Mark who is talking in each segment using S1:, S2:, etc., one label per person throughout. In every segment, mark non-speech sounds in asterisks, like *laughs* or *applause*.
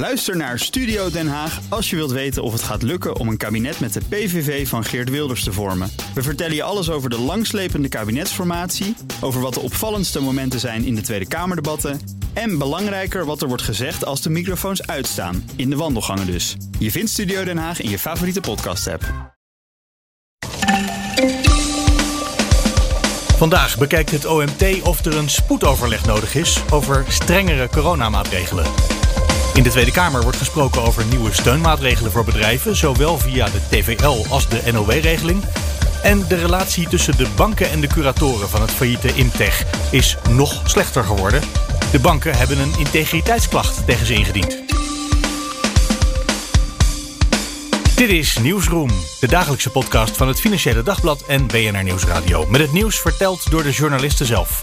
S1: Luister naar Studio Den Haag als je wilt weten of het gaat lukken om een kabinet met de PVV van Geert Wilders te vormen. We vertellen je alles over de langslepende kabinetsformatie, over wat de opvallendste momenten zijn in de Tweede Kamerdebatten en belangrijker wat er wordt gezegd als de microfoons uitstaan, in de wandelgangen dus. Je vindt Studio Den Haag in je favoriete podcast-app.
S2: Vandaag bekijkt het OMT of er een spoedoverleg nodig is over strengere coronamaatregelen. In de Tweede Kamer wordt gesproken over nieuwe steunmaatregelen voor bedrijven, zowel via de TVL als de NOW-regeling. En de relatie tussen de banken en de curatoren van het failliete Imtech is nog slechter geworden. De banken hebben een integriteitsklacht tegen ze ingediend. Dit is Nieuwsroom, de dagelijkse podcast van het Financiële Dagblad en BNR Nieuwsradio. Met het nieuws verteld door de journalisten zelf.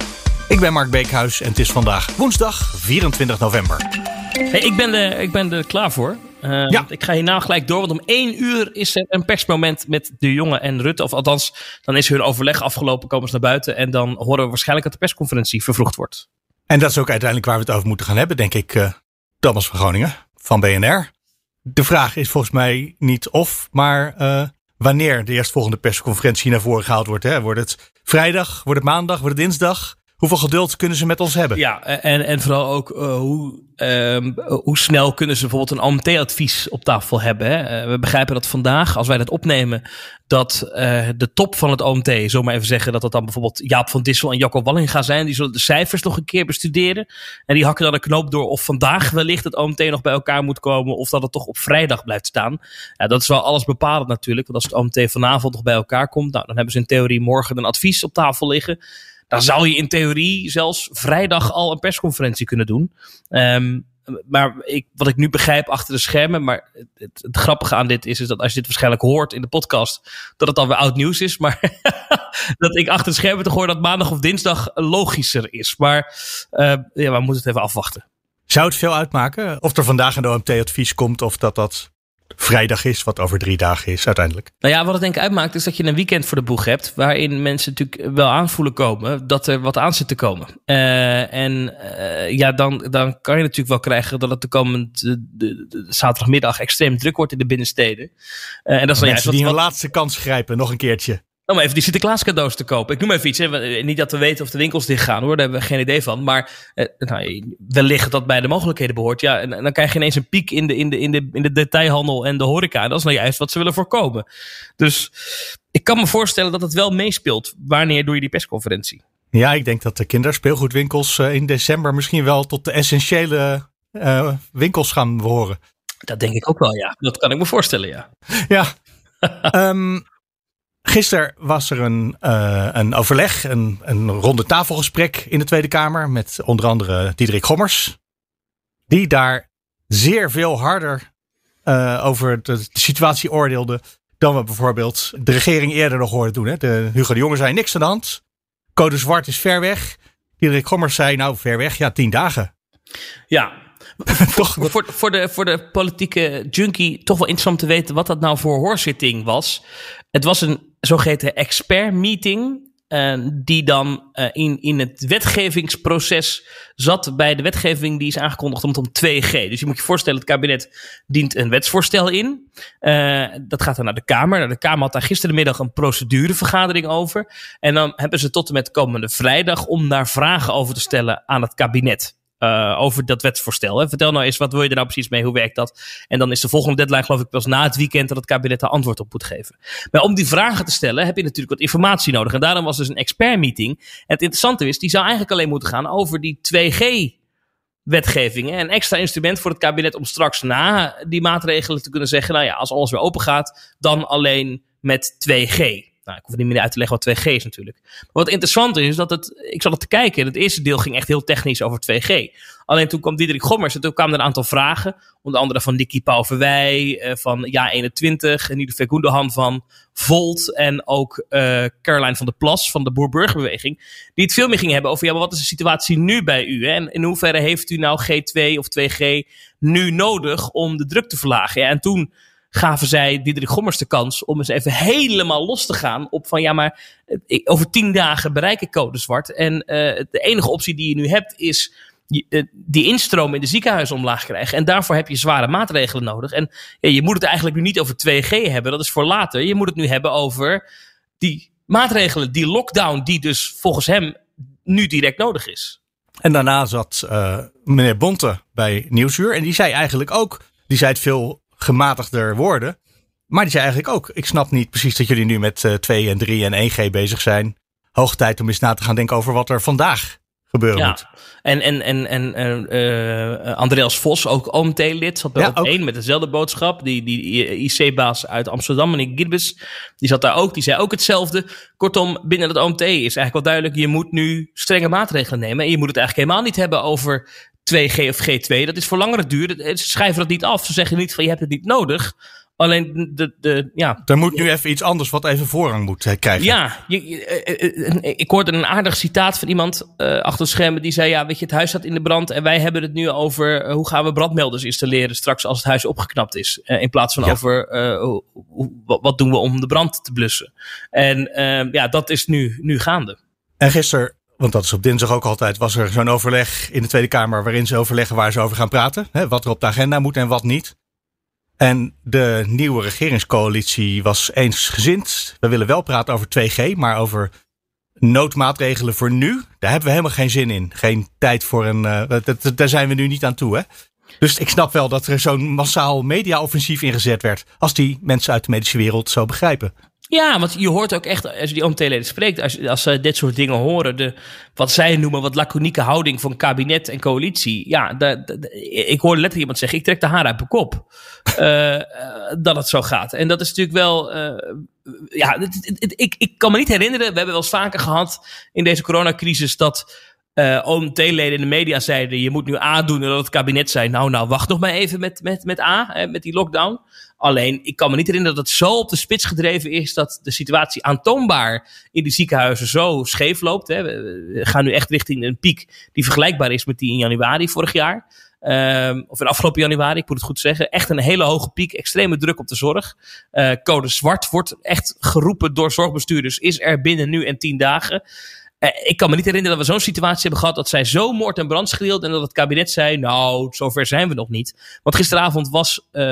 S2: Ik ben Mark Beekhuis en het is vandaag woensdag 24 november.
S3: Hey, ik, ben er, ik ben er klaar voor. Uh, ja. Ik ga hierna gelijk door, want om één uur is er een persmoment met de jongen en Rutte. Of althans, dan is hun overleg afgelopen, komen ze naar buiten. En dan horen we waarschijnlijk dat de persconferentie vervroegd wordt.
S2: En dat is ook uiteindelijk waar we het over moeten gaan hebben, denk ik. Uh, Thomas van Groningen van BNR. De vraag is volgens mij niet of, maar uh, wanneer de eerstvolgende persconferentie naar voren gehaald wordt. Hè? Wordt het vrijdag, wordt het maandag, wordt het dinsdag? Hoeveel geduld kunnen ze met ons hebben?
S3: Ja, en, en vooral ook uh, hoe, um, hoe snel kunnen ze bijvoorbeeld een AMT-advies op tafel hebben. Hè? Uh, we begrijpen dat vandaag, als wij dat opnemen, dat uh, de top van het OMT, zomaar even zeggen dat dat dan bijvoorbeeld Jaap van Dissel en Jacco Walling zijn. Die zullen de cijfers nog een keer bestuderen. En die hakken dan een knoop door of vandaag wellicht het OMT nog bij elkaar moet komen. Of dat het toch op vrijdag blijft staan. Ja, dat is wel alles bepalend natuurlijk. Want als het OMT vanavond nog bij elkaar komt, nou, dan hebben ze in theorie morgen een advies op tafel liggen. Dan zou je in theorie zelfs vrijdag al een persconferentie kunnen doen. Um, maar ik, wat ik nu begrijp achter de schermen, maar het, het, grappige aan dit is, is dat als je dit waarschijnlijk hoort in de podcast, dat het alweer oud nieuws is. Maar *laughs* dat ik achter de schermen te hoor dat maandag of dinsdag logischer is. Maar uh, ja, we moeten het even afwachten.
S2: Zou het veel uitmaken of er vandaag een OMT-advies komt of dat dat vrijdag is, wat over drie dagen is uiteindelijk.
S3: Nou ja, wat het denk ik uitmaakt is dat je een weekend voor de boeg hebt, waarin mensen natuurlijk wel aanvoelen komen dat er wat aan zit te komen. Uh, en uh, ja, dan, dan kan je natuurlijk wel krijgen dat het de komende de, zaterdagmiddag extreem druk wordt in de binnensteden.
S2: Uh, en dat is dan juist die een laatste kans grijpen, nog een keertje.
S3: Om even die Sinterklaas cadeaus te kopen. Ik noem even iets. Hè. Niet dat we weten of de winkels dicht gaan hoor. Daar hebben we geen idee van. Maar eh, nou, wellicht dat bij de mogelijkheden behoort. Ja, en, dan krijg je ineens een piek in de, in, de, in, de, in de detailhandel en de horeca. En dat is nou juist wat ze willen voorkomen. Dus ik kan me voorstellen dat het wel meespeelt. Wanneer doe je die persconferentie?
S2: Ja, ik denk dat de kinderspeelgoedwinkels uh, in december misschien wel tot de essentiële uh, winkels gaan behoren.
S3: Dat denk ik ook wel, ja. Dat kan ik me voorstellen, ja.
S2: Ja. um, *laughs* Gisteren was er een, uh, een overleg, een, een ronde tafelgesprek in de Tweede Kamer met onder andere Diederik Gommers. Die daar zeer veel harder uh, over de, de, situatie oordeelde dan we bijvoorbeeld de regering eerder nog hoorden doen. Hè. De, Hugo de Jonge zei niks aan de hand. Code zwart is ver weg. Diederik Gommers zei nou ver weg, ja tien dagen.
S3: Ja, *laughs* toch, voor, voor, de, voor de politieke junkie toch wel interessant te weten wat dat nou voor hoorzitting was. Het was een zogeheten expert meeting. Uh, die dan uh, in, in het wetgevingsproces zat bij de wetgeving die is aangekondigd om, om 2G. Dus je moet je voorstellen, het kabinet dient een wetsvoorstel in. Uh, dat gaat dan naar de Kamer. Nou, de Kamer had daar gisterenmiddag een procedurevergadering over. En dan hebben ze tot en met komende vrijdag om daar vragen over te stellen aan het kabinet. Uh, over dat wetsvoorstel. Vertel nou eens, wat wil je er nou precies mee? Hoe werkt dat? En dan is de volgende deadline, geloof ik, pas na het weekend dat het kabinet daar antwoord op moet geven. Maar om die vragen te stellen, heb je natuurlijk wat informatie nodig. En daarom was dus een expertmeeting. En het interessante is, die zou eigenlijk alleen moeten gaan over die 2G wetgevingen. Een extra instrument voor het kabinet om straks na die maatregelen te kunnen zeggen: nou ja, als alles weer open gaat, dan alleen met 2G. Nou, ik hoef niet meer uit te leggen wat 2G is natuurlijk. Maar wat interessant is, dat het, ik zat het te kijken, het eerste deel ging echt heel technisch over 2G. Alleen toen kwam Diederik Gommers en toen kwamen er een aantal vragen. Onder andere van Nicky Pauverwij, uh, van Ja21, en Gundogan van Volt en ook uh, Caroline van der Plas van de Boer-Burgerbeweging. Die het veel meer gingen hebben over, ja, maar wat is de situatie nu bij u? Hè? En in hoeverre heeft u nou G2 of 2G nu nodig om de druk te verlagen? Ja, en toen gaven zij Diederik Gommers de kans om eens even helemaal los te gaan op van ja, maar over tien dagen bereik ik code zwart. En uh, de enige optie die je nu hebt is die instroom in de ziekenhuizen omlaag krijgen. En daarvoor heb je zware maatregelen nodig. En ja, je moet het eigenlijk nu niet over 2G hebben, dat is voor later. Je moet het nu hebben over die maatregelen, die lockdown, die dus volgens hem nu direct nodig is.
S2: En daarna zat meneer Bonte bij Nieuwsuur. En die zei eigenlijk ook, die zei het veel gematigder woorden. Maar die zei eigenlijk ook, ik snap niet precies dat jullie nu met uh, 2 en 3 en 1G bezig zijn. Hoog tijd om eens na te gaan denken over wat er vandaag gebeuren ja. moet.
S3: En, en, en, en uh, Andreas Vos, ook OMT-lid, zat op één met dezelfde boodschap. Die, die IC-baas uit Amsterdam, meneer Girbes, die zat daar ook. Die zei ook hetzelfde. Kortom, binnen het OMT is eigenlijk wel duidelijk, je moet nu strenge maatregelen nemen. En je moet het eigenlijk helemaal niet hebben over 2G of G2. Dat is voor langere duur. Ze schrijven dat niet af. Ze zeggen niet van je hebt het niet nodig. Alleen de, de, ja.
S2: Er moet nu even iets anders wat even voorrang moet eh, krijgen.
S3: Ja, je, eh, eh, ik hoorde een aardig citaat van iemand uh, achter de schermen die zei: Ja, weet je, het huis staat in de brand en wij hebben het nu over hoe gaan we brandmelders installeren straks als het huis opgeknapt is. in plaats van over wat, wat, doen we om de brand te blussen. En ja, dat is nu, nu gaande.
S2: En gisteren want dat is op dinsdag ook altijd, was er zo'n overleg in de Tweede Kamer waarin ze overleggen waar ze over gaan praten. Hè, wat er op de agenda moet en wat niet. En de nieuwe regeringscoalitie was eensgezind. We willen wel praten over 2G, maar over noodmaatregelen voor nu, daar hebben we helemaal geen zin in. Geen tijd voor een. Uh, daar zijn we nu niet aan toe, hè? Dus ik snap wel dat er zo'n massaal mediaoffensief ingezet werd. Als die mensen uit de medische wereld zo begrijpen.
S3: Ja, want je hoort ook echt, als je die OMT-leden spreekt, als, als ze dit soort dingen horen, de, wat zij noemen wat laconieke houding van kabinet en coalitie. Ja, ik hoor letterlijk iemand zeggen, ik trek de haar uit mijn kop. uh, *laughs* dat het zo gaat. En dat is natuurlijk wel, uh, ja, ik, ik kan me niet herinneren, we hebben wel eens vaker gehad in deze coronacrisis dat uh, OMT-leden in de media zeiden: je moet nu A doen. En dat het kabinet zei: nou, nou, wacht nog maar even met, met, met A, hè, met die lockdown. Alleen, ik kan me niet herinneren dat het zo op de spits gedreven is dat de situatie aantoonbaar in de ziekenhuizen zo scheef loopt. Hè. We gaan nu echt richting een piek die vergelijkbaar is met die in januari vorig jaar. Um, of in afgelopen januari, ik moet het goed zeggen. Echt een hele hoge piek, extreme druk op de zorg. Uh, code zwart wordt echt geroepen door zorgbestuurders. Is er binnen nu en tien dagen. Uh, ik kan me niet herinneren dat we zo'n situatie hebben gehad dat zij zo moord en brand schreeuwt en dat het kabinet zei, nou, zover zijn we nog niet. Want gisteravond was uh,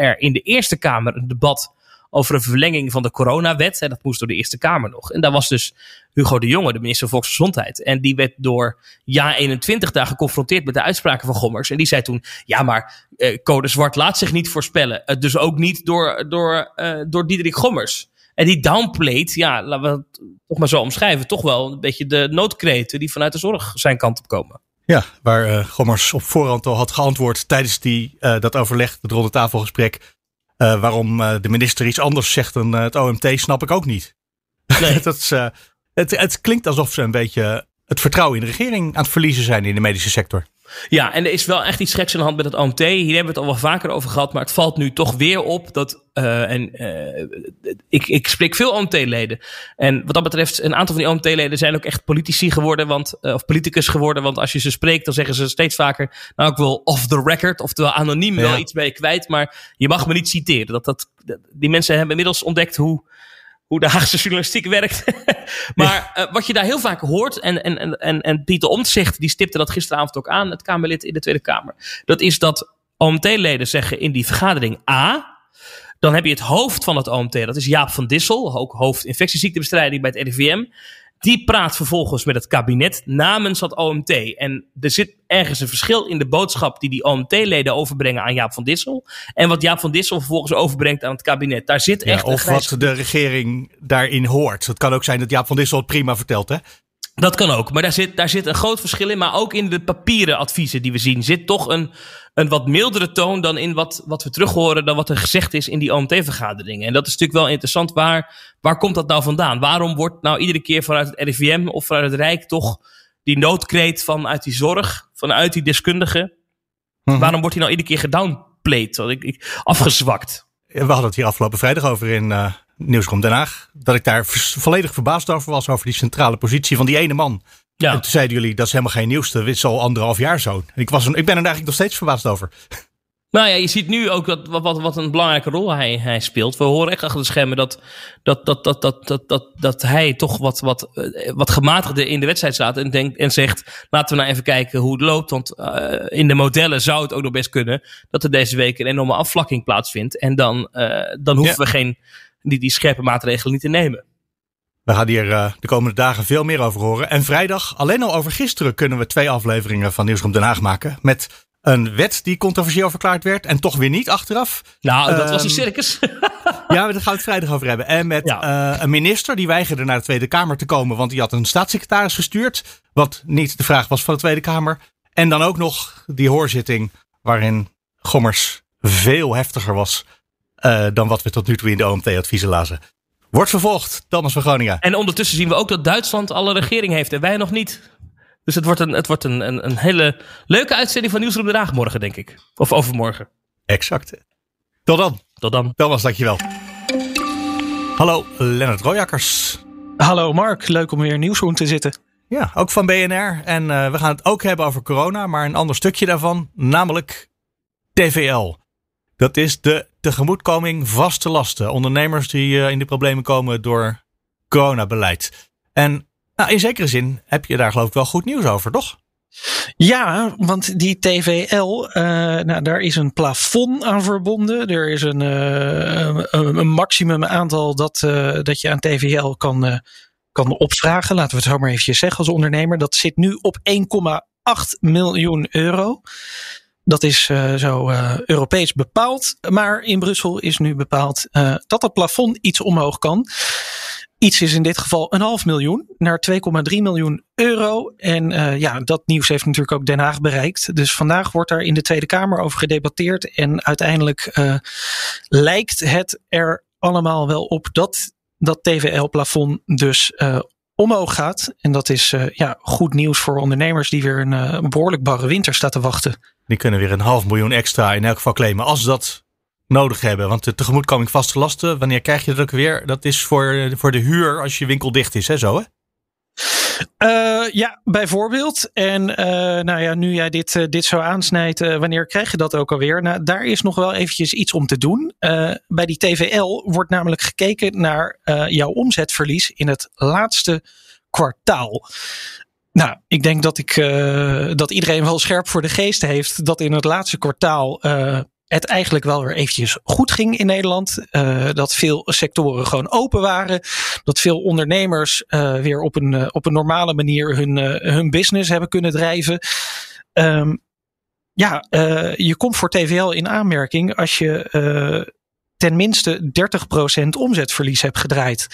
S3: er in de Eerste Kamer een debat over een verlenging van de coronawet. En dat moest door de Eerste Kamer nog. En daar was dus Hugo de Jonge, de minister van Volksgezondheid. En die werd door Ja 21 daar geconfronteerd met de uitspraken van Gommers. En die zei toen, ja maar uh, code zwart laat zich niet voorspellen. Dus ook niet door, door, door Diederik Gommers. En die downplayt, ja, laten we het toch maar zo omschrijven, toch wel een beetje de noodkreten die vanuit de zorg zijn kant op komen.
S2: Ja, waar uh, Gommers op voorhand al had geantwoord tijdens die, uh, dat overleg, het ronde tafelgesprek. Uh, waarom de minister iets anders zegt dan het OMT, snap ik ook niet. Nee. *laughs* dat is, het, het klinkt alsof ze een beetje het vertrouwen in de regering aan het verliezen zijn in de medische sector.
S3: Ja, en er is wel echt iets geks aan de hand met het OMT. Hier hebben we het al wel vaker over gehad, maar het valt nu toch weer op dat. Uh, en uh, ik, ik spreek veel OMT-leden. En wat dat betreft, een aantal van die OMT-leden zijn ook echt politici geworden, want, uh, of politicus geworden. Want als je ze spreekt, dan zeggen ze steeds vaker. Nou, ik wil off the record, oftewel anoniem ja. wel iets bij je kwijt, maar je mag me niet citeren. Dat, dat, die mensen hebben inmiddels ontdekt hoe hoe de Haagse journalistiek werkt. *laughs* maar ja. uh, wat je daar heel vaak hoort, en, en, en, en Pieter Omtzigt, die stipte dat gisteravond ook aan, het Kamerlid in de Tweede Kamer. Dat is dat OMT-leden zeggen in die vergadering A. Dan heb je het hoofd van het OMT, dat is Jaap van Dissel, ook hoofd infectieziektebestrijding bij het RIVM. Die praat vervolgens met het kabinet namens dat OMT. En er zit ergens een verschil in de boodschap die die OMT-leden overbrengen aan Jaap van Dissel. En wat Jaap van Dissel vervolgens overbrengt aan het kabinet. Daar zit echt.
S2: Ja, of wat de regering daarin hoort. Het kan ook zijn dat Jaap van Dissel het prima vertelt, hè?
S3: Dat kan ook, maar daar zit, daar zit een groot verschil in. Maar ook in de papieren adviezen die we zien zit toch een, een wat mildere toon dan in wat, wat we terug horen dan wat er gezegd is in die OMT-vergaderingen. En dat is natuurlijk wel interessant. Waar, waar komt dat nou vandaan? Waarom wordt nou iedere keer vanuit het RIVM of vanuit het Rijk toch die noodkreet vanuit die zorg, vanuit die deskundigen, mm-hmm. waarom wordt die nou iedere keer gedownplayed, ik, ik, afgezwakt?
S2: We hadden het hier afgelopen vrijdag over in uh, Nieuwsroom Den Haag. Dat ik daar volledig verbaasd over was, over die centrale positie van die ene man. Ja. En toen zeiden jullie, dat is helemaal geen nieuws. Dat is al anderhalf jaar zo. Ik, was een, ik ben er eigenlijk nog steeds verbaasd over. *laughs*
S3: Nou ja, je ziet nu ook wat, wat, wat een belangrijke rol hij, hij speelt. We horen echt achter de schermen dat, dat, dat, dat, dat, dat, dat, dat hij toch wat, wat, eh, wat gematigder in de wedstrijd staat. En, denkt, en zegt, laten we nou even kijken hoe het loopt. Want uh, in de modellen zou het ook nog best kunnen dat er deze week een enorme afvlakking plaatsvindt. En dan, uh, dan hoeven we geen, die, die scherpe maatregelen niet te nemen.
S2: We gaan hier uh, de komende dagen veel meer over horen. En vrijdag, alleen al over gisteren, kunnen we twee afleveringen van Nieuwsroom Den Haag maken. Met een wet die controversieel verklaard werd en toch weer niet achteraf.
S3: Nou, dat um, was een circus. *laughs*
S2: ja, daar gaan we het vrijdag over hebben. En met ja. uh, een minister die weigerde naar de Tweede Kamer te komen, want die had een staatssecretaris gestuurd. Wat niet de vraag was van de Tweede Kamer. En dan ook nog die hoorzitting waarin Gommers veel heftiger was uh, dan wat we tot nu toe in de OMT-adviezen lazen. Wordt vervolgd, Thomas van Groningen.
S3: En ondertussen zien we ook dat Duitsland alle regering heeft en wij nog niet. Dus het wordt een, het wordt een, een, een hele leuke uitzending van Nieuwsroom Den Haag morgen, denk ik. Of overmorgen.
S2: Exact. Tot dan.
S3: Tot dan.
S2: Thomas, dankjewel. Hallo, Lennart Royakkers.
S4: Hallo Mark, leuk om weer in Nieuwsroom te zitten.
S2: Ja, ook van BNR. En uh, we gaan het ook hebben over corona, maar een ander stukje daarvan, namelijk TVL. Dat is de tegemoetkoming vaste lasten. Ondernemers die uh, in de problemen komen door coronabeleid. En nou, in zekere zin heb je daar geloof ik wel goed nieuws over, toch?
S4: Ja, want die TVL, uh, nou, daar is een plafond aan verbonden. Er is een, uh, een, maximum aantal dat, dat je aan TVL kan, kan opvragen. Laten we het zo maar eventjes zeggen als ondernemer. Dat zit nu op 1,8 miljoen euro. Dat is uh, zo uh, Europees bepaald. Maar in Brussel is nu bepaald uh, dat het plafond iets omhoog kan. Iets is in dit geval een half miljoen naar 2,3 miljoen euro. En ja, dat nieuws heeft natuurlijk ook Den Haag bereikt. Dus vandaag wordt daar in de Tweede Kamer over gedebatteerd. En uiteindelijk lijkt het er allemaal wel op dat dat TVL-plafond dus omhoog gaat. En dat is ja, goed nieuws voor ondernemers die weer een, een behoorlijk barre winter staat te wachten.
S2: Die kunnen weer een half miljoen extra in elk geval claimen als dat nodig hebben. Want de tegemoetkoming vaste lasten, wanneer krijg je dat ook weer? Dat is voor, voor de huur als je winkel dicht is, hè zo hè?
S4: Uh, ja, bijvoorbeeld. En uh, nou ja, nu jij dit, uh, dit zo aansnijdt, wanneer krijg je dat ook alweer? Nou, daar is nog wel eventjes iets om te doen. bij die TVL wordt namelijk gekeken naar jouw omzetverlies in het laatste kwartaal. Nou, ik denk dat, ik, dat iedereen wel scherp voor de geest heeft dat in het laatste kwartaal het eigenlijk wel weer eventjes goed ging in Nederland. Uh, dat veel sectoren gewoon open waren. Dat veel ondernemers weer op een, op een normale manier hun, hun business hebben kunnen drijven. Um, ja, je komt voor TVL in aanmerking als je tenminste 30% omzetverlies hebt gedraaid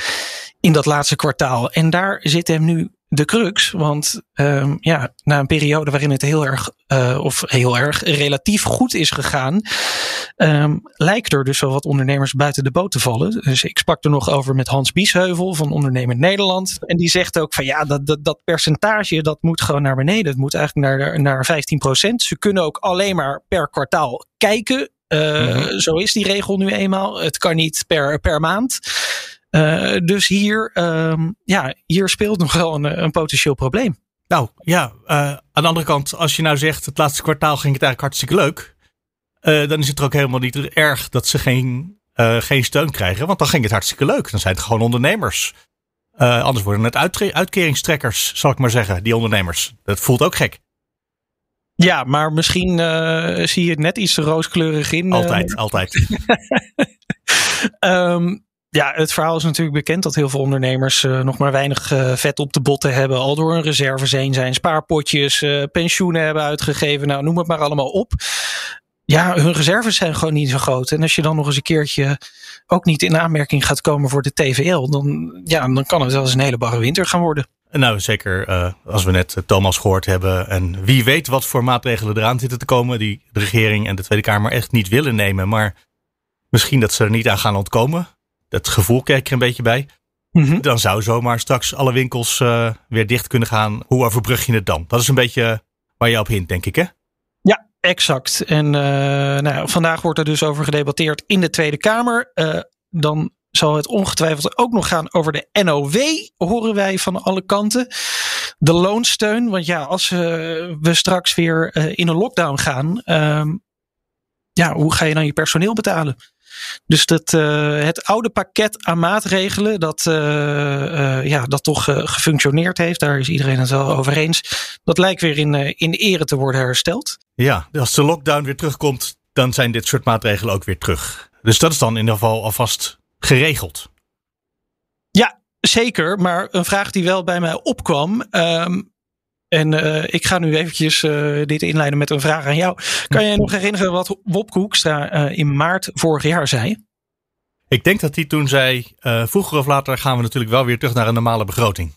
S4: in dat laatste kwartaal. En daar zit hem nu de crux. Want um, ja, na een periode waarin het heel erg, uh, of heel erg relatief goed is gegaan, um, lijkt er dus wel wat ondernemers buiten de boot te vallen. Dus ik sprak er nog over met Hans Biesheuvel van Ondernemen Nederland. En die zegt ook van ja, dat, dat, dat percentage dat moet gewoon naar beneden. Het moet eigenlijk naar, naar 15 procent. Ze kunnen ook alleen maar per kwartaal kijken. Uh, ja. Zo is die regel nu eenmaal. Het kan niet per, per maand. Uh, dus hier, um, ja, hier speelt nog wel een, een potentieel probleem.
S2: Nou ja, uh, aan de andere kant, als je nou zegt het laatste kwartaal ging het eigenlijk hartstikke leuk. Uh, dan is het er ook helemaal niet erg dat ze geen, geen steun krijgen. Want dan ging het hartstikke leuk. Dan zijn het gewoon ondernemers. anders worden het uit, uitkeringstrekkers, zal ik maar zeggen, die ondernemers. Dat voelt ook gek.
S4: Ja, maar misschien zie je het net iets rooskleurig in.
S2: Altijd, altijd.
S4: um, *laughs* Ja, het verhaal is natuurlijk bekend dat heel veel ondernemers uh, nog maar weinig uh, vet op de botten hebben. Al door hun reserves heen zijn, spaarpotjes, uh, pensioenen hebben uitgegeven. Nou, noem het maar allemaal op. Ja, hun reserves zijn gewoon niet zo groot. En als je dan nog eens een keertje ook niet in aanmerking gaat komen voor de TVL, dan, ja, dan kan het wel eens een hele barre winter gaan worden.
S2: Nou, zeker als we net Thomas gehoord hebben. En wie weet wat voor maatregelen eraan zitten te komen, die de regering en de Tweede Kamer echt niet willen nemen. Maar misschien dat ze er niet aan gaan ontkomen dat gevoel kijk ik er een beetje bij. Mm -hmm. Dan zou zomaar straks alle winkels uh, weer dicht kunnen gaan. Hoe overbrug je het dan? Dat is een beetje waar je op hint, denk ik, hè?
S4: Ja, exact. En uh, nou, vandaag wordt er dus over gedebatteerd in de Tweede Kamer. Uh, dan zal het ongetwijfeld ook nog gaan over de NOW, horen wij van alle kanten. De loonsteun, want ja, als we straks weer in een lockdown gaan, ehm, ja, hoe ga je dan je personeel betalen? Dus dat, het oude pakket aan maatregelen, dat, ja, dat toch gefunctioneerd heeft, daar is iedereen het wel over eens. Dat lijkt weer in, in ere te worden hersteld.
S2: Ja, als de lockdown weer terugkomt, dan zijn dit soort maatregelen ook weer terug. Dus dat is dan in ieder geval alvast geregeld.
S4: Ja, zeker. Maar een vraag die wel bij mij opkwam. Um, en uh, ik ga nu eventjes uh, dit inleiden met een vraag aan jou. Kan je nog herinneren wat Wopke Hoekstra uh, in maart vorig jaar zei?
S2: Ik denk dat hij toen zei, vroeger of later gaan we natuurlijk wel weer terug naar een normale begroting.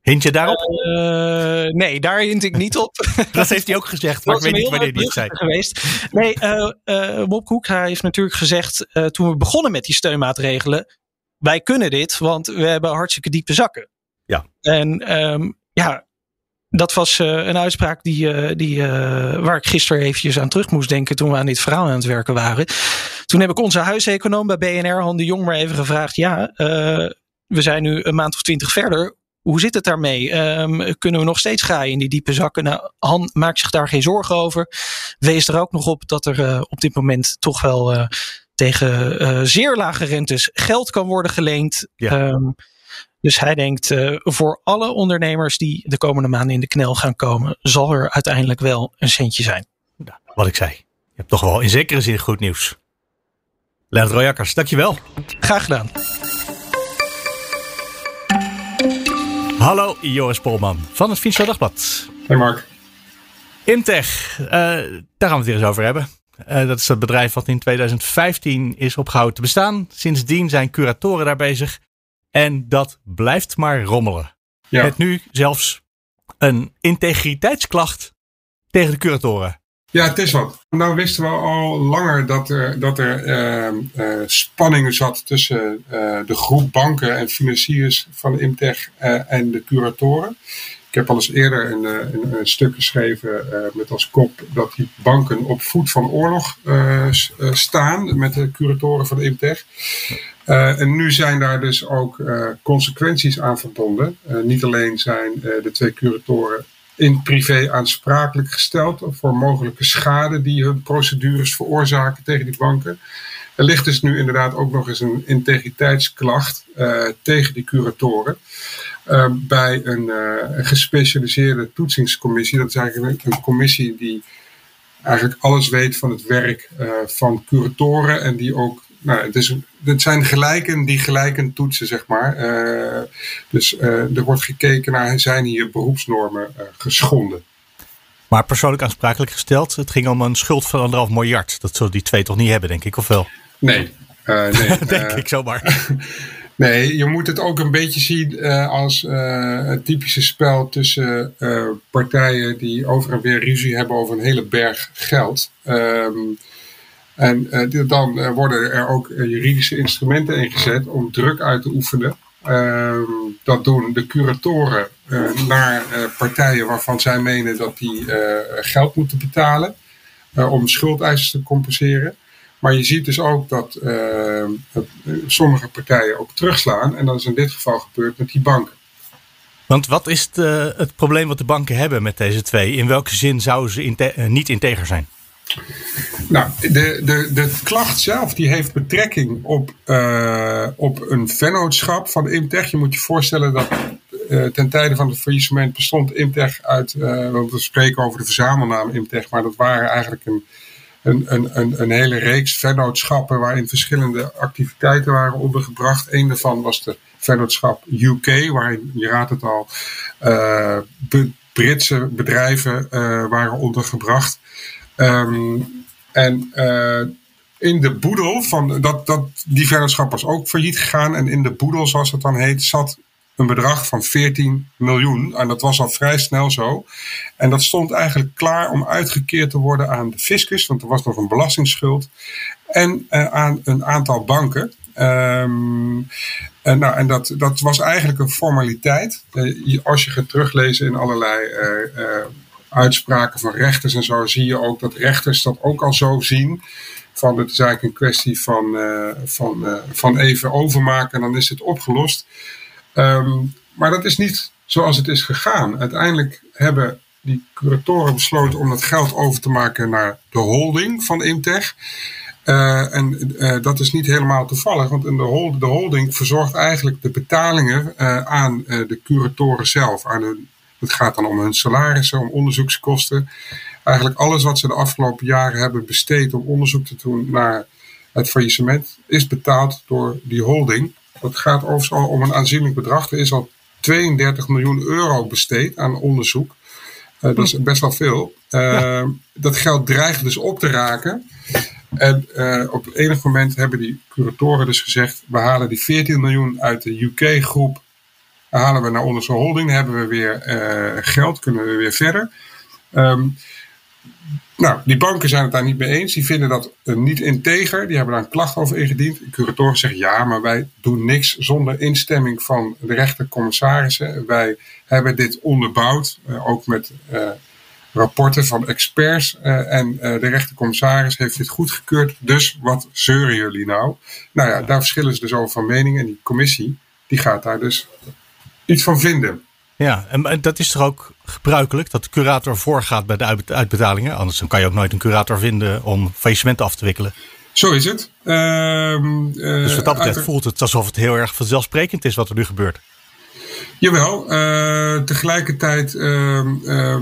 S2: Hint je daarop?
S4: Uh, nee, daar hint ik niet op. *laughs*
S2: dat heeft hij ook gezegd, maar ik weet niet wanneer hij het zei.
S4: Geweest. Nee, uh, uh, Bob Koek heeft natuurlijk gezegd toen we begonnen met die steunmaatregelen. Wij kunnen dit, want we hebben hartstikke diepe zakken.
S2: Ja.
S4: En um, ja, dat was een uitspraak die, die, waar ik gisteren eventjes aan terug moest denken toen we aan dit verhaal aan het werken waren. Toen heb ik onze huiseconoom bij BNR, Han de Jong, maar even gevraagd. Ja, we zijn nu een maand of twintig verder hoe zit het daarmee? Um, kunnen we nog steeds graaien in die diepe zakken? Nou, Han maakt zich daar geen zorgen over. Wees er ook nog op dat er uh, op dit moment toch wel uh, tegen uh, zeer lage rentes geld kan worden geleend. Ja. Um, dus hij denkt, voor alle ondernemers die de komende maanden in de knel gaan komen, zal er uiteindelijk wel een centje zijn.
S2: Ja, wat ik zei. Je hebt toch wel in zekere zin goed nieuws. Leonard Royakkers, dankjewel.
S4: Graag gedaan.
S2: Hallo, Joris Polman van het Financieel Dagblad.
S5: Hey Mark.
S2: Imtech, uh, daar gaan we het weer eens over hebben. Uh, dat is het bedrijf wat in 2015 is opgehouden te bestaan. Sindsdien zijn curatoren daar bezig. En dat blijft maar rommelen. Ja. Met nu zelfs een integriteitsklacht tegen de curatoren.
S5: Ja, het is wat. Nou wisten we al langer dat er, dat er uh, uh, spanningen zat tussen uh, de groep banken en financiers van Imtech en de curatoren. Ik heb al eens eerder een, een, een stuk geschreven met als kop dat die banken op voet van oorlog staan met de curatoren van Imtech. en nu zijn daar dus ook consequenties aan verbonden. niet alleen zijn de twee curatoren in privé aansprakelijk gesteld voor mogelijke schade die hun procedures veroorzaken tegen die banken. Er ligt dus nu inderdaad ook nog eens een integriteitsklacht uh, tegen die curatoren. Uh, bij een, uh, gespecialiseerde toetsingscommissie. Dat is eigenlijk een, een, commissie die eigenlijk alles weet van het werk van curatoren en die ook nou, het, is, het zijn gelijken die gelijken toetsen, zeg maar. Uh, dus uh, er wordt gekeken naar, zijn hier beroepsnormen uh, geschonden?
S2: Maar persoonlijk aansprakelijk gesteld, het ging om een schuld van anderhalf miljard. Dat zullen die twee toch niet hebben, denk ik, of wel?
S5: Nee. nee *laughs*
S2: denk ik zomaar. *laughs*
S5: nee, je moet het ook een beetje zien als een typische spel tussen partijen die over en weer ruzie hebben over een hele berg geld. Ehm, en uh, dan uh, worden er ook uh, juridische instrumenten ingezet om druk uit te oefenen. Ehm, dat doen de curatoren naar partijen waarvan zij menen dat die geld moeten betalen om schuldeisers te compenseren. Maar je ziet dus ook dat sommige partijen ook terugslaan. En dat is in dit geval gebeurd met die banken.
S2: Want wat is het, het probleem wat de banken hebben met deze twee? In welke zin zouden ze inte niet integer zijn?
S5: Nou, de, de, de klacht zelf die heeft betrekking op, op een vennootschap van Imtech. Je moet je voorstellen dat ten tijde van het faillissement bestond Imtech uit, we spreken over de verzamelnaam Imtech, maar dat waren eigenlijk een, een, een, een, hele reeks vennootschappen waarin verschillende activiteiten waren ondergebracht. Een daarvan was de vennootschap UK, waarin, je raadt het al, Britse bedrijven waren ondergebracht. Um, en uh, in de boedel van dat, dat die vennootschap was ook failliet gegaan. En in de boedel, zoals het dan heet, zat een bedrag van 14 miljoen. En dat was al vrij snel zo. En dat stond eigenlijk klaar om uitgekeerd te worden aan de fiscus, want er was nog een belastingsschuld. En uh, aan een aantal banken. Um, en, nou, en dat, dat was eigenlijk een formaliteit. Uh, als je gaat teruglezen in allerlei uitspraken van rechters en zo zie je ook dat rechters dat ook al zo zien. Van het is eigenlijk een kwestie van, van, van even overmaken en dan is het opgelost. Um, maar dat is niet zoals het is gegaan. Uiteindelijk hebben die curatoren besloten om dat geld over te maken naar de holding van Imtech. Uh, en uh, dat is niet helemaal toevallig, want de, de holding verzorgt eigenlijk de betalingen uh, aan de curatoren zelf. Aan het gaat dan om hun salarissen, om onderzoekskosten. Eigenlijk alles wat ze de afgelopen jaren hebben besteed om onderzoek te doen naar het faillissement, is betaald door die holding. Dat gaat overigens al om een aanzienlijk bedrag. Er is al 32 miljoen euro besteed aan onderzoek. dat is best wel veel. Ja. Dat geld dreigt dus op te raken. En uh, op enig moment hebben die curatoren dus gezegd: we halen die 14 miljoen uit de UK-groep, halen we naar onze holding, hebben we weer geld, kunnen we weer verder. Um, nou, die banken zijn het daar niet mee eens. Die vinden dat uh, niet integer. Die hebben daar een klacht over ingediend. De curatoren zeggen ja, maar wij doen niks zonder instemming van de rechtercommissarissen. Wij hebben dit onderbouwd, ook met rapporten van experts en de rechtercommissaris heeft dit goedgekeurd. Dus wat zeuren jullie nou? Nou ja, daar verschillen ze dus over van mening. En die commissie die gaat daar dus iets van vinden.
S2: Ja, en dat is toch ook gebruikelijk dat de curator voorgaat bij de uitbetalingen? Anders dan kan je ook nooit een curator vinden om faillissementen af te wikkelen.
S5: Zo is het. Uh,
S2: dus wat dat betreft voelt het alsof het heel erg vanzelfsprekend is wat er nu gebeurt.
S5: Jawel, uh, tegelijkertijd uh, uh,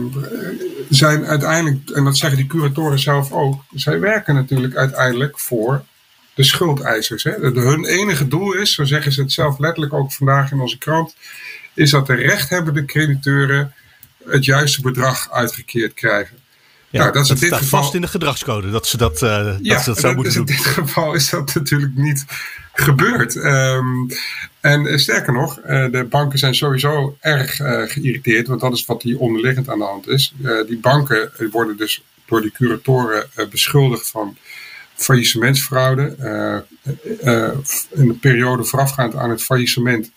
S5: zijn uiteindelijk, en dat zeggen die curatoren zelf ook, zij werken natuurlijk uiteindelijk voor de schuldeisers. Hè. hun enige doel is, zo zeggen ze het zelf letterlijk ook vandaag in onze krant, is dat de rechthebbende crediteuren het juiste bedrag uitgekeerd krijgen.
S2: Ja, nou, dat is in dit geval vast in de gedragscode dat ze dat, uh, ja, dat, ze dat zo moeten doen.
S5: In dit geval is dat natuurlijk niet gebeurd. Um, en uh, sterker nog, uh, de banken zijn sowieso erg geïrriteerd, want dat is wat hier onderliggend aan de hand is. die banken worden dus door die curatoren beschuldigd van faillissementsfraude. in de periode voorafgaand aan het faillissement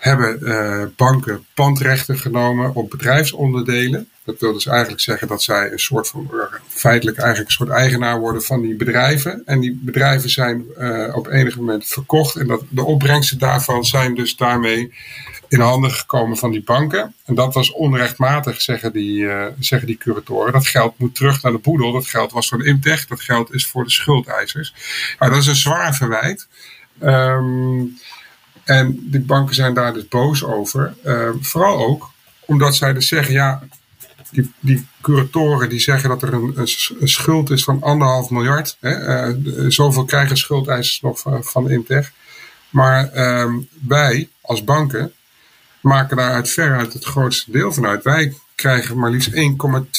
S5: hebben banken pandrechten genomen op bedrijfsonderdelen. Dat wil dus eigenlijk zeggen dat zij een soort van, feitelijk eigenlijk een soort eigenaar worden van die bedrijven. En die bedrijven zijn uh, op enig moment verkocht. En dat, de opbrengsten daarvan zijn dus daarmee in handen gekomen van die banken. En dat was onrechtmatig, zeggen die, uh, zeggen die curatoren. Dat geld moet terug naar de boedel. Dat geld was voor Imtech. Dat geld is voor de schuldeisers. Nou, dat is een zwaar verwijt. Um, en die banken zijn daar dus boos over. Uh, vooral ook omdat zij dus zeggen, ja, die, die curatoren die zeggen dat er een, een schuld is van anderhalf miljard. Hè, uh, zoveel krijgen schuldeisers nog van, van Imtech. Maar uh, wij als banken maken daaruit veruit het grootste deel van uit. Wij krijgen maar liefst 1,2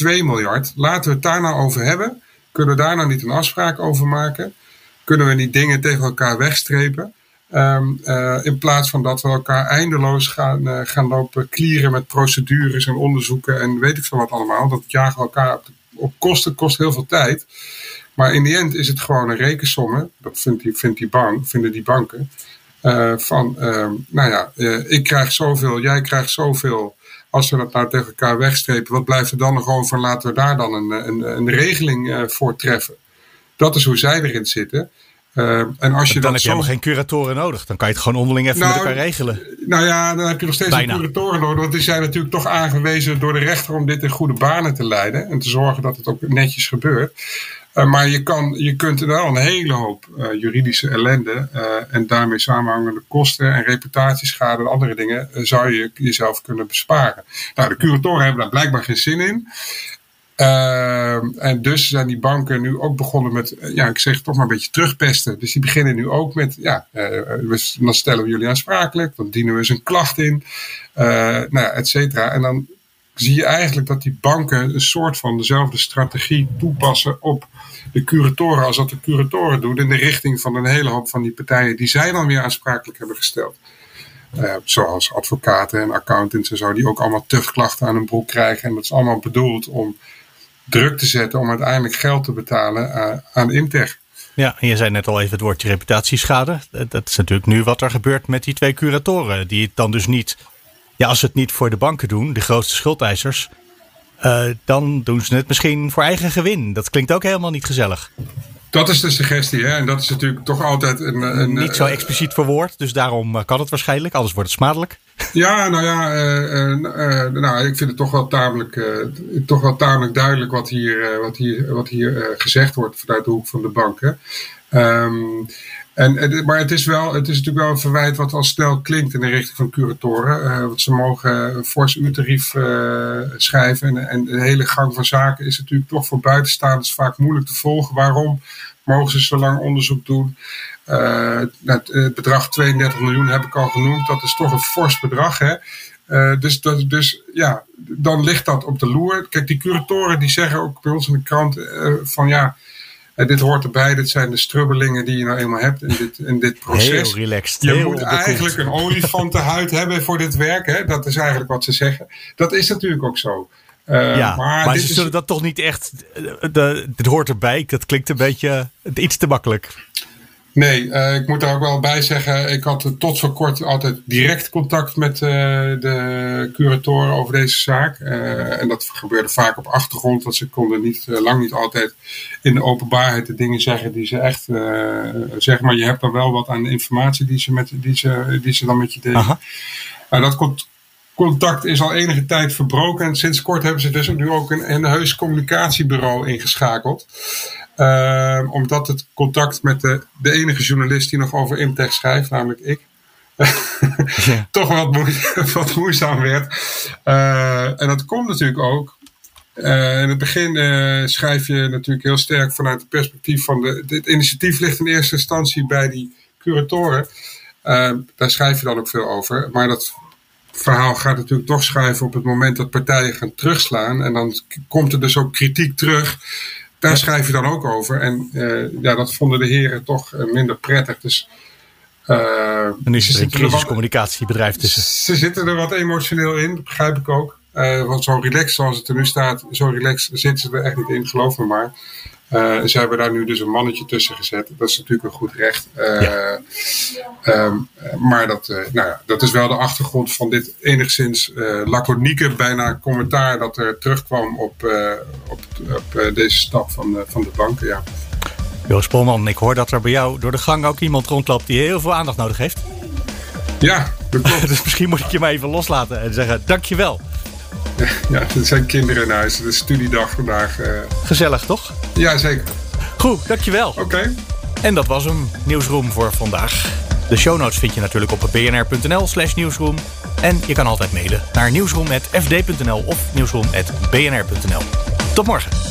S5: miljard. Laten we het daar nou over hebben. Kunnen we daar nou niet een afspraak over maken? Kunnen we niet dingen tegen elkaar wegstrepen? Um, uh, in plaats van dat we elkaar eindeloos gaan, uh, gaan lopen klieren met procedures en onderzoeken en weet ik veel wat allemaal. Dat jagen we elkaar op, kosten, kost heel veel tijd. Maar in die end is het gewoon een rekensommen. Dat vindt die, vindt die bank, vinden die banken. Uh, van, um, nou ja, ik krijg zoveel, jij krijgt zoveel. Als we dat nou tegen elkaar wegstrepen, wat blijft er dan nog over? Laten we daar dan een, een, een regeling voor treffen. Dat is hoe zij erin zitten.
S2: Uh, en als je dan heb je zo... helemaal geen curatoren nodig. Dan kan je het gewoon onderling even nou, met elkaar regelen.
S5: Nou ja, dan heb je nog steeds Bijna. een curatoren nodig. Want die zijn natuurlijk toch aangewezen door de rechter om dit in goede banen te leiden. En te zorgen dat het ook netjes gebeurt. Uh, maar je, kan, je kunt er wel een hele hoop uh, juridische ellende en daarmee samenhangende kosten en reputatieschade en andere dingen zou je jezelf kunnen besparen. Nou, de curatoren hebben daar blijkbaar geen zin in. Uh, en dus zijn die banken nu ook begonnen met, eh, ja, ik zeg toch maar een beetje terugpesten. Dus die beginnen nu ook met, ja, uh, dan stellen we jullie aansprakelijk, dan dienen we eens een klacht in, uh, nou et cetera. En dan zie je eigenlijk dat die banken een soort van dezelfde strategie toepassen op de curatoren als dat de curatoren doen in de richting van een hele hoop van die partijen die zij dan weer aansprakelijk hebben gesteld. Zoals advocaten en accountants en zo, die ook allemaal terugklachten aan hun broek krijgen. En dat is allemaal bedoeld om druk te zetten om uiteindelijk geld te betalen uh, aan Imtech.
S2: Ja, en je zei net al even het woordje reputatieschade. Dat is natuurlijk nu wat er gebeurt met die twee curatoren. Die het dan dus niet, ja, als ze het niet voor de banken doen, de grootste schuldeisers, uh, dan doen ze het misschien voor eigen gewin. Dat klinkt ook helemaal niet gezellig.
S5: Dat is de suggestie, hè? En dat is natuurlijk toch altijd een. een
S2: niet zo expliciet verwoord, dus daarom kan het waarschijnlijk, anders wordt het smadelijk.
S5: Ja, nou ja, nou, ik vind het toch wel tamelijk, toch wel tamelijk duidelijk wat hier, wat hier, wat hier gezegd wordt vanuit de hoek van de banken. Um, en, maar het is, wel, het is natuurlijk wel een verwijt wat al snel klinkt in de richting van curatoren. Uh, want ze mogen een fors uurtarief uh, schrijven. En, en, de hele gang van zaken is natuurlijk toch voor buitenstaanders vaak moeilijk te volgen. Waarom mogen ze zo lang onderzoek doen? Het, bedrag 32 miljoen heb ik al genoemd. Dat is toch een fors bedrag. Hè? dus, dat, dus ja, dan ligt dat op de loer. Kijk, die curatoren die zeggen ook bij ons in de krant van ja en dit hoort erbij, dit zijn de strubbelingen die je nou eenmaal hebt in dit, in dit proces.
S2: Heel relaxed.
S5: Je
S2: heel
S5: moet eigenlijk een olifantenhuid hebben voor dit werk. Hè? Dat is eigenlijk wat ze zeggen. Dat is natuurlijk ook zo.
S2: Uh, ja, maar, maar ze zullen dat toch niet echt. De, dit hoort erbij. Dat klinkt een beetje iets te makkelijk.
S5: Nee, uh, ik moet daar ook wel bij zeggen. Ik had tot voor kort altijd direct contact met uh, de curatoren over deze zaak. Uh, en dat gebeurde vaak op achtergrond, want ze konden niet, lang niet altijd in de openbaarheid de dingen zeggen die ze echt zeggen. Maar je hebt dan wel wat aan de informatie die ze, met, die ze, die ze dan met je delen. Dat contact is al enige tijd verbroken. En sinds kort hebben ze dus nu ook een, een heus communicatiebureau ingeschakeld. Uh, omdat het contact met de, de enige journalist die nog over Imtech schrijft, namelijk ik, *laughs* ja. toch wat, *laughs* wat moeizaam werd. Uh, en dat komt natuurlijk ook. Uh, in het begin uh, schrijf je natuurlijk heel sterk vanuit het perspectief van de. Dit initiatief ligt in eerste instantie bij die curatoren. daar schrijf je dan ook veel over. Maar dat verhaal gaat natuurlijk toch schrijven op het moment dat partijen gaan terugslaan. En dan komt er dus ook kritiek terug daar schrijf je dan ook over. En uh, ja, dat vonden de heren toch uh, minder prettig. Dus,
S2: uh, en nu is er een crisiscommunicatiebedrijf tussen.
S5: Ze zitten er wat emotioneel in, begrijp ik ook. want zo relaxed zoals het er nu staat, zo relaxed zitten ze er echt niet in, geloof me maar. Uh, ze hebben daar nu dus een mannetje tussen gezet. Dat is natuurlijk een goed recht. Uh, ja. um, maar dat, uh, nou ja, dat is wel de achtergrond van dit enigszins laconieke, bijna commentaar dat er terugkwam op, op, op deze stap van, van de banken. Ja.
S2: Joost Polman, ik hoor dat er bij jou door de gang ook iemand rondloopt die heel veel aandacht nodig heeft.
S5: Ja, dat klopt. *laughs*
S2: dus misschien moet ik je maar even loslaten en zeggen dankjewel.
S5: Ja, er zijn kinderen in huis. Het is studiedag vandaag. Uh...
S2: Gezellig, toch?
S5: Ja, zeker.
S2: Goed, dankjewel.
S5: Oké. Okay.
S2: En dat was hem, Nieuwsroom voor vandaag. De show notes vind je natuurlijk op bnr.nl slash nieuwsroom. En je kan altijd mailen naar nieuwsroom.fd.nl of nieuwsroom.bnr.nl. Tot morgen.